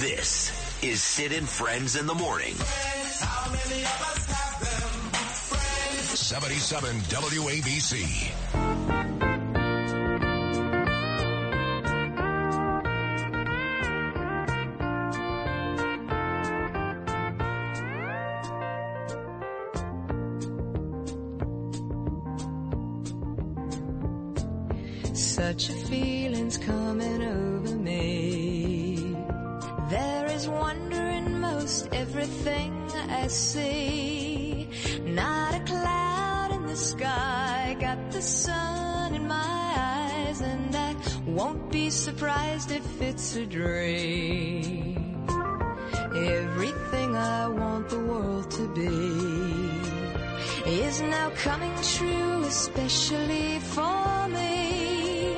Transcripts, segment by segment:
This is Sid and Friends in the Morning. 77 WABC. Such a feeling's coming over me. There is wonder in most everything I see. Not a cloud in the sky, got the sun in my eyes, and I won't be surprised if it's a dream. Everything I want the world to be is now coming true, especially for me.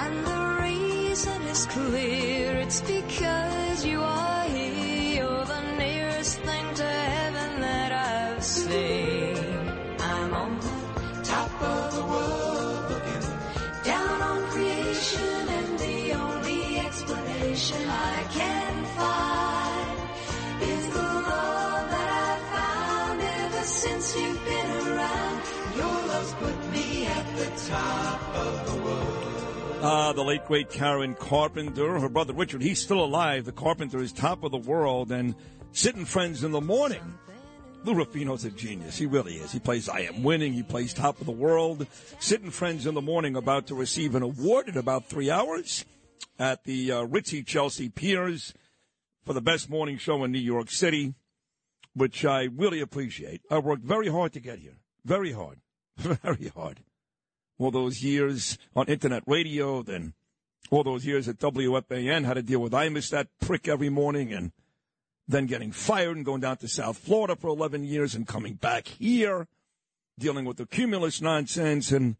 And the reason is clear, it's because you are here. You're the nearest thing to heaven that I've seen. I'm on the top of the world, looking down on creation, and the only explanation I can find is the love that I've found ever since you've been around. Your love's put me at the top of the world. Uh, the late great Karen Carpenter, her brother Richard, he's still alive. The Carpenter is top of the world and sitting friends in the morning. Lou Rufino's a genius. He really is. He plays I Am Winning. He plays Top of the World. Sitting friends in the morning about to receive an award in about three hours at the uh, Ritzy Chelsea Piers for the best morning show in New York City, which I really appreciate. I worked very hard to get here. Very hard. Very hard all those years on internet radio, then all those years at WFAN, had to deal with Imus that prick every morning, and then getting fired and going down to South Florida for 11 years and coming back here, dealing with the Cumulus nonsense. And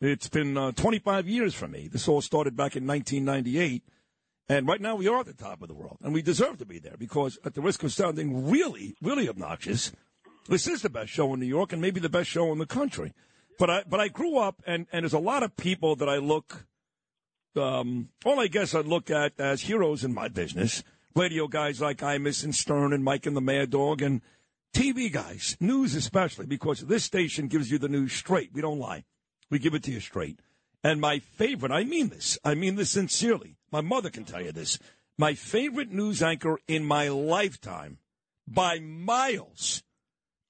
it's been uh, 25 years for me. This all started back in 1998. And right now we are at the top of the world, and we deserve to be there because, at the risk of sounding really, really obnoxious, this is the best show in New York and maybe the best show in the country. But I but I grew up and, and there's a lot of people that I look um all I guess I look at as heroes in my business. Radio guys like Imus and Stern and Mike and the Mad Dog and TV guys, news especially, because this station gives you the news straight. We don't lie. We give it to you straight. And my favorite, I mean this, I mean this sincerely. My mother can tell you this. My favorite news anchor in my lifetime, by miles,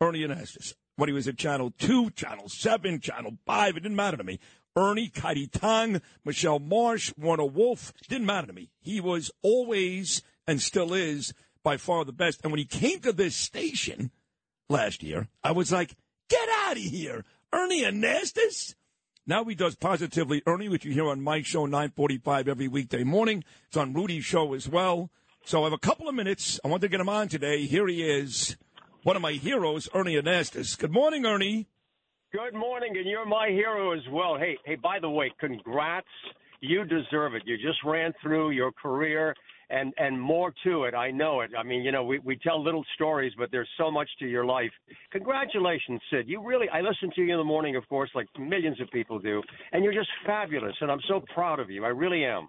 Ernie Anastos when he was at Channel 2, Channel 7, Channel 5. It didn't matter to me. Ernie, Kaity Tong, Michelle Marsh, Warner Wolf. Didn't matter to me. He was always and still is by far the best. And when he came to this station last year, I was like, get out of here. Ernie Anastos? Now he does Positively Ernie, which you hear on my show, 945 every weekday morning. It's on Rudy's show as well. So I have a couple of minutes. I want to get him on today. Here he is one of my heroes, Ernie Anastos. Good morning, Ernie. Good morning, and you're my hero as well. Hey, hey, by the way, congrats. You deserve it. You just ran through your career and and more to it. I know it. I mean, you know, we we tell little stories, but there's so much to your life. Congratulations, Sid. You really I listen to you in the morning, of course, like millions of people do, and you're just fabulous and I'm so proud of you. I really am.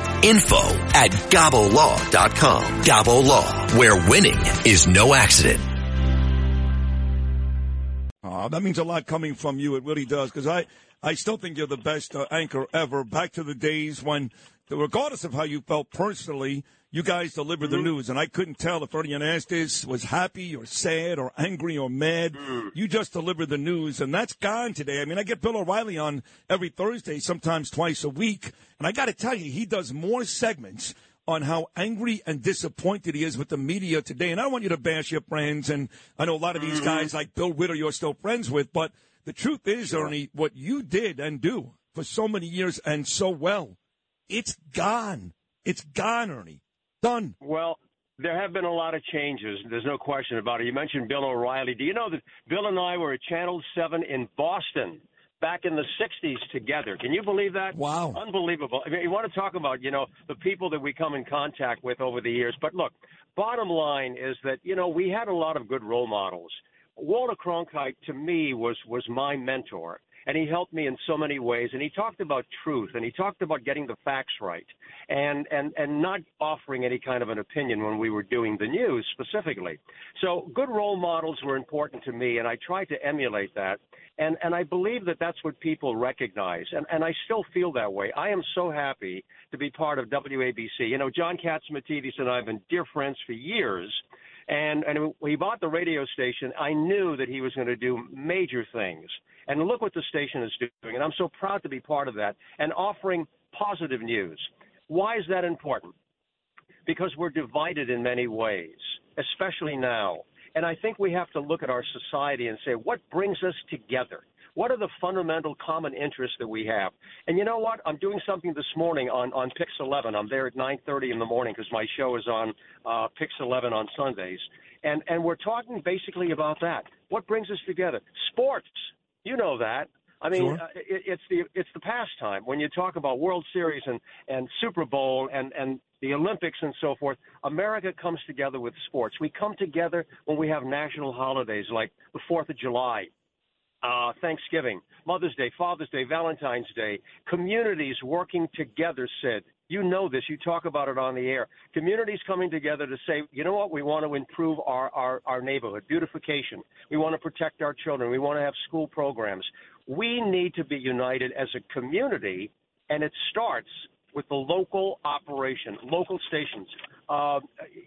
info at gabolaw.com. Gabo Law, where winning is no accident. Oh, that means a lot coming from you. It really does. Because I, I still think you're the best uh, anchor ever. Back to the days when, regardless of how you felt personally, you guys delivered the mm-hmm. news. And I couldn't tell if Ernie Anastos was happy or sad or angry or mad. Mm. You just delivered the news. And that's gone today. I mean, I get Bill O'Reilly on every Thursday, sometimes twice a week. And I got to tell you, he does more segments on how angry and disappointed he is with the media today. And I want you to bash your friends. And I know a lot of these mm-hmm. guys like Bill Ritter you're still friends with. But the truth is, Ernie, what you did and do for so many years and so well, it's gone. It's gone, Ernie. Done. Well, there have been a lot of changes. There's no question about it. You mentioned Bill O'Reilly. Do you know that Bill and I were at Channel 7 in Boston back in the 60s together? Can you believe that? Wow. Unbelievable. I mean, you want to talk about, you know, the people that we come in contact with over the years. But look, bottom line is that, you know, we had a lot of good role models. Walter Cronkite, to me, was, was my mentor and he helped me in so many ways. And he talked about truth, and he talked about getting the facts right, and and and not offering any kind of an opinion when we were doing the news specifically. So good role models were important to me, and I tried to emulate that. And and I believe that that's what people recognize, and and I still feel that way. I am so happy to be part of WABC. You know, John Catsimatidis and I have been dear friends for years. And and when he bought the radio station, I knew that he was going to do major things. And look what the station is doing. And I'm so proud to be part of that and offering positive news. Why is that important? Because we're divided in many ways, especially now. And I think we have to look at our society and say, what brings us together? What are the fundamental common interests that we have? And you know what? I'm doing something this morning on on Pix 11. I'm there at 9:30 in the morning because my show is on uh, Pix 11 on Sundays, and and we're talking basically about that. What brings us together? Sports. You know that. I mean, Sure. uh, it, it's the it's the pastime when you talk about World Series and and Super Bowl and and the Olympics and so forth. America comes together with sports. We come together when we have national holidays like the Fourth of July, uh, Thanksgiving, Mother's Day, Father's Day, Valentine's Day. Communities working together, Sid. You know this. You talk about it on the air. Communities coming together to say, you know what, we want to improve our, our, our neighborhood, beautification. We want to protect our children. We want to have school programs. We need to be united as a community, and it starts with the local operation, local stations. Uh,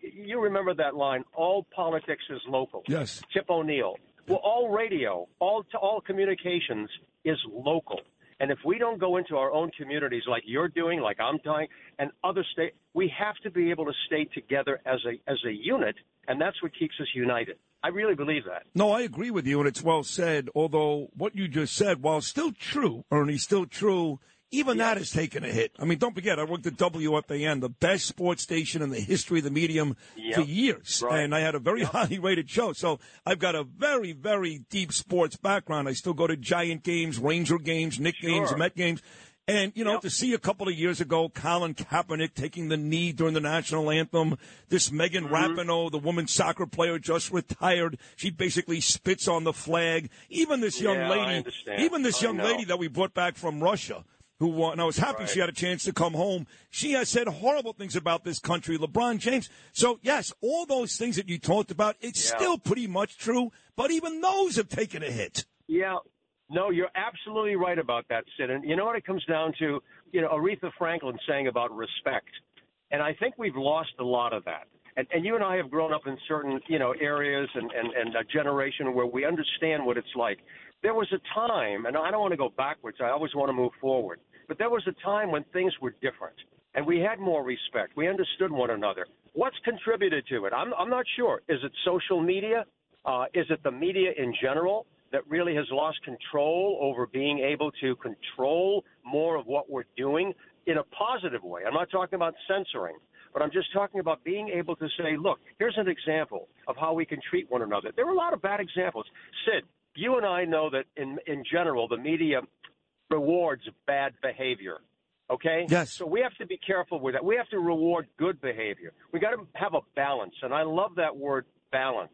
you remember that line, all politics is local. Yes. Tip O'Neill. Well, all radio, all all communications is local. And if we don't go into our own communities like you're doing, like I'm doing, and other state, we have to be able to stay together as a as a unit, and that's what keeps us united. I really believe that. No, I agree with you, and it's well said. Although what you just said, while still true, Ernie, still true, even that has taken a hit. I mean, don't forget, I worked at WFAN, the best sports station in the history of the medium Yep. for years, Right. and I had a very highly rated show. So I've got a very, very deep sports background. I still go to Giant games, Ranger games, Knick games, Met games. And, you know, Yep. to see a couple of years ago, Colin Kaepernick taking the knee during the national anthem, this Megan Mm-hmm. Rapinoe, the women's soccer player just retired, she basically spits on the flag. Even this young Yeah, lady, even this I young know. lady that we brought back from Russia, who won, and I was happy Right. she had a chance to come home. She has said horrible things about this country, LeBron James. So, yes, all those things that you talked about, it's Yeah. still pretty much true, but even those have taken a hit. Yeah. No, you're absolutely right about that, Sid. And you know what it comes down to? You know, Aretha Franklin saying about respect. And I think we've lost a lot of that. And, and you and I have grown up in certain, you know, areas and, and, and a generation where we understand what it's like. There was a time, and I don't want to go backwards, I always want to move forward. But there was a time when things were different. And we had more respect. We understood one another. What's contributed to it? I'm, I'm not sure. Is it social media? Uh, is it the media in general that really has lost control over being able to control more of what we're doing in a positive way? I'm not talking about censoring, but I'm just talking about being able to say, look, here's an example of how we can treat one another. There are a lot of bad examples. Sid, you and I know that in, in general, the media rewards bad behavior. Okay? Yes. So we have to be careful with that. We have to reward good behavior. We got to have a balance, and I love that word balance.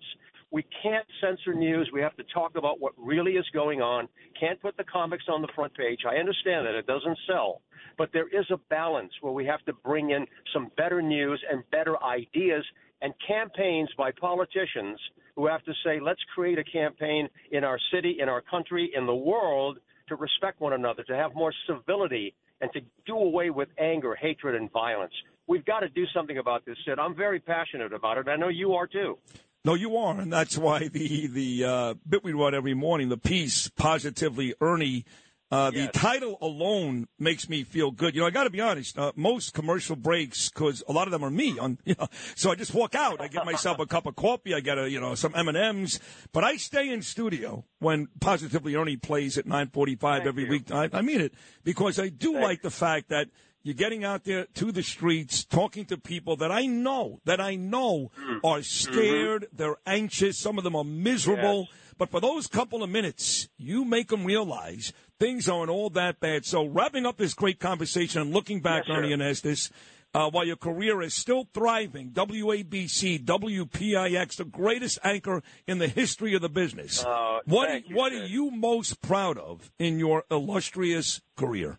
We can't censor news. We have to talk about what really is going on. Can't put the comics on the front page. I understand that it doesn't sell, but there is a balance where we have to bring in some better news and better ideas and campaigns by politicians who have to say, let's create a campaign in our city, in our country, in the world to respect one another, to have more civility, and to do away with anger, hatred, and violence. We've got to do something about this, Sid. I'm very passionate about it. I know you are too. No, you are, and that's why the the uh, bit we write every morning, the piece positively Ernie. Uh, the Yes. title alone makes me feel good. You know, I got to be honest. Uh, most commercial breaks, because a lot of them are me. On, you know, so I just walk out. I get myself a cup of coffee. I get a, you know, some M and M's. But I stay in studio when Positively Ernie plays at nine forty five every you. week. I, I mean it because I do like the fact that You're getting out there to the streets, talking to people that I know, that I know Mm. are scared, they're anxious, some of them are miserable. Yes. But for those couple of minutes, you make them realize things aren't all that bad. So wrapping up this great conversation and looking back, Yes. Ernie Anastos, uh, while your career is still thriving, WABC, WPIX, the greatest anchor in the history of the business. Uh, what you, what sir. are you most proud of in your illustrious career?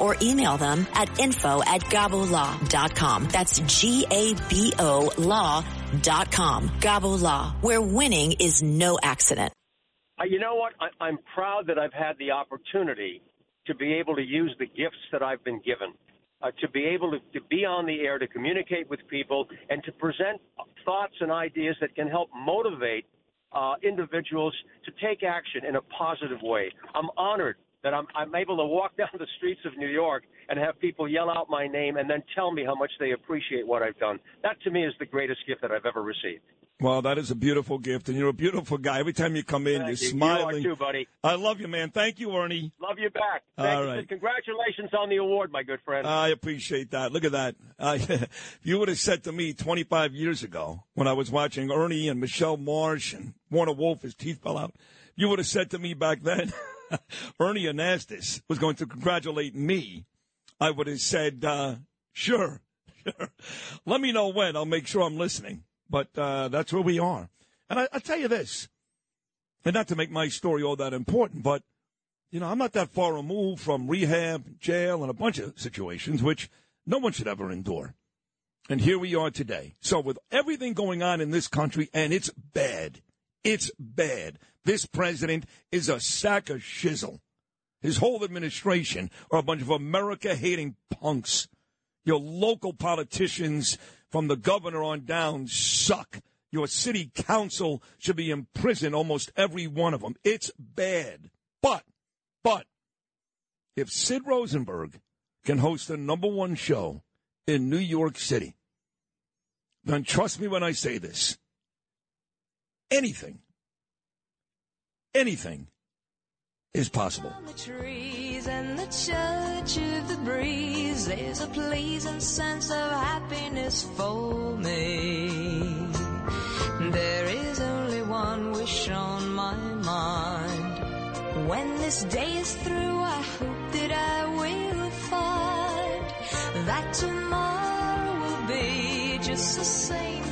or email them at info at gabolaw.com. That's G-A-B-O law.com. Gabo Law, where winning is no accident. Uh, you know what? I, I'm proud that I've had the opportunity to be able to use the gifts that I've been given, uh, to be able to, to be on the air, to communicate with people, and to present thoughts and ideas that can help motivate uh, individuals to take action in a positive way. I'm honored that I'm, I'm able to walk down the streets of New York and have people yell out my name and then tell me how much they appreciate what I've done. That to me is the greatest gift that I've ever received. Well, that is a beautiful gift, and you're a beautiful guy. Every time you come in, Thank you're you. smiling. You are too, buddy. I love you, man. Thank you, Ernie. Love you back. Thank All you. right. Congratulations on the award, my good friend. I appreciate that. Look at that. If you would have said to me 25 years ago when I was watching Ernie and Michelle Marsh and Warner Wolf, his teeth fell out, you would have said to me back then, Ernie Anastos was going to congratulate me. I would have said, uh, sure, sure. Let me know when. I'll make sure I'm listening. But uh, that's where we are. And I, I'll tell you this, and not to make my story all that important, but you know, I'm not that far removed from rehab, jail, and a bunch of situations which no one should ever endure. And here we are today. So with everything going on in this country, and it's bad, it's bad. This president is a sack of shizzle. His whole administration are a bunch of America-hating punks. Your local politicians from the governor on down suck. Your city council should be in prison, almost every one of them. It's bad. But, but, if Sid Rosenberg can host the number one show in New York City, then trust me when I say this. Anything, anything is possible. The trees and the touch of the breeze, there's a pleasing sense of happiness for me. There is only one wish on my mind. When this day is through, I hope that I will find that tomorrow will be just the same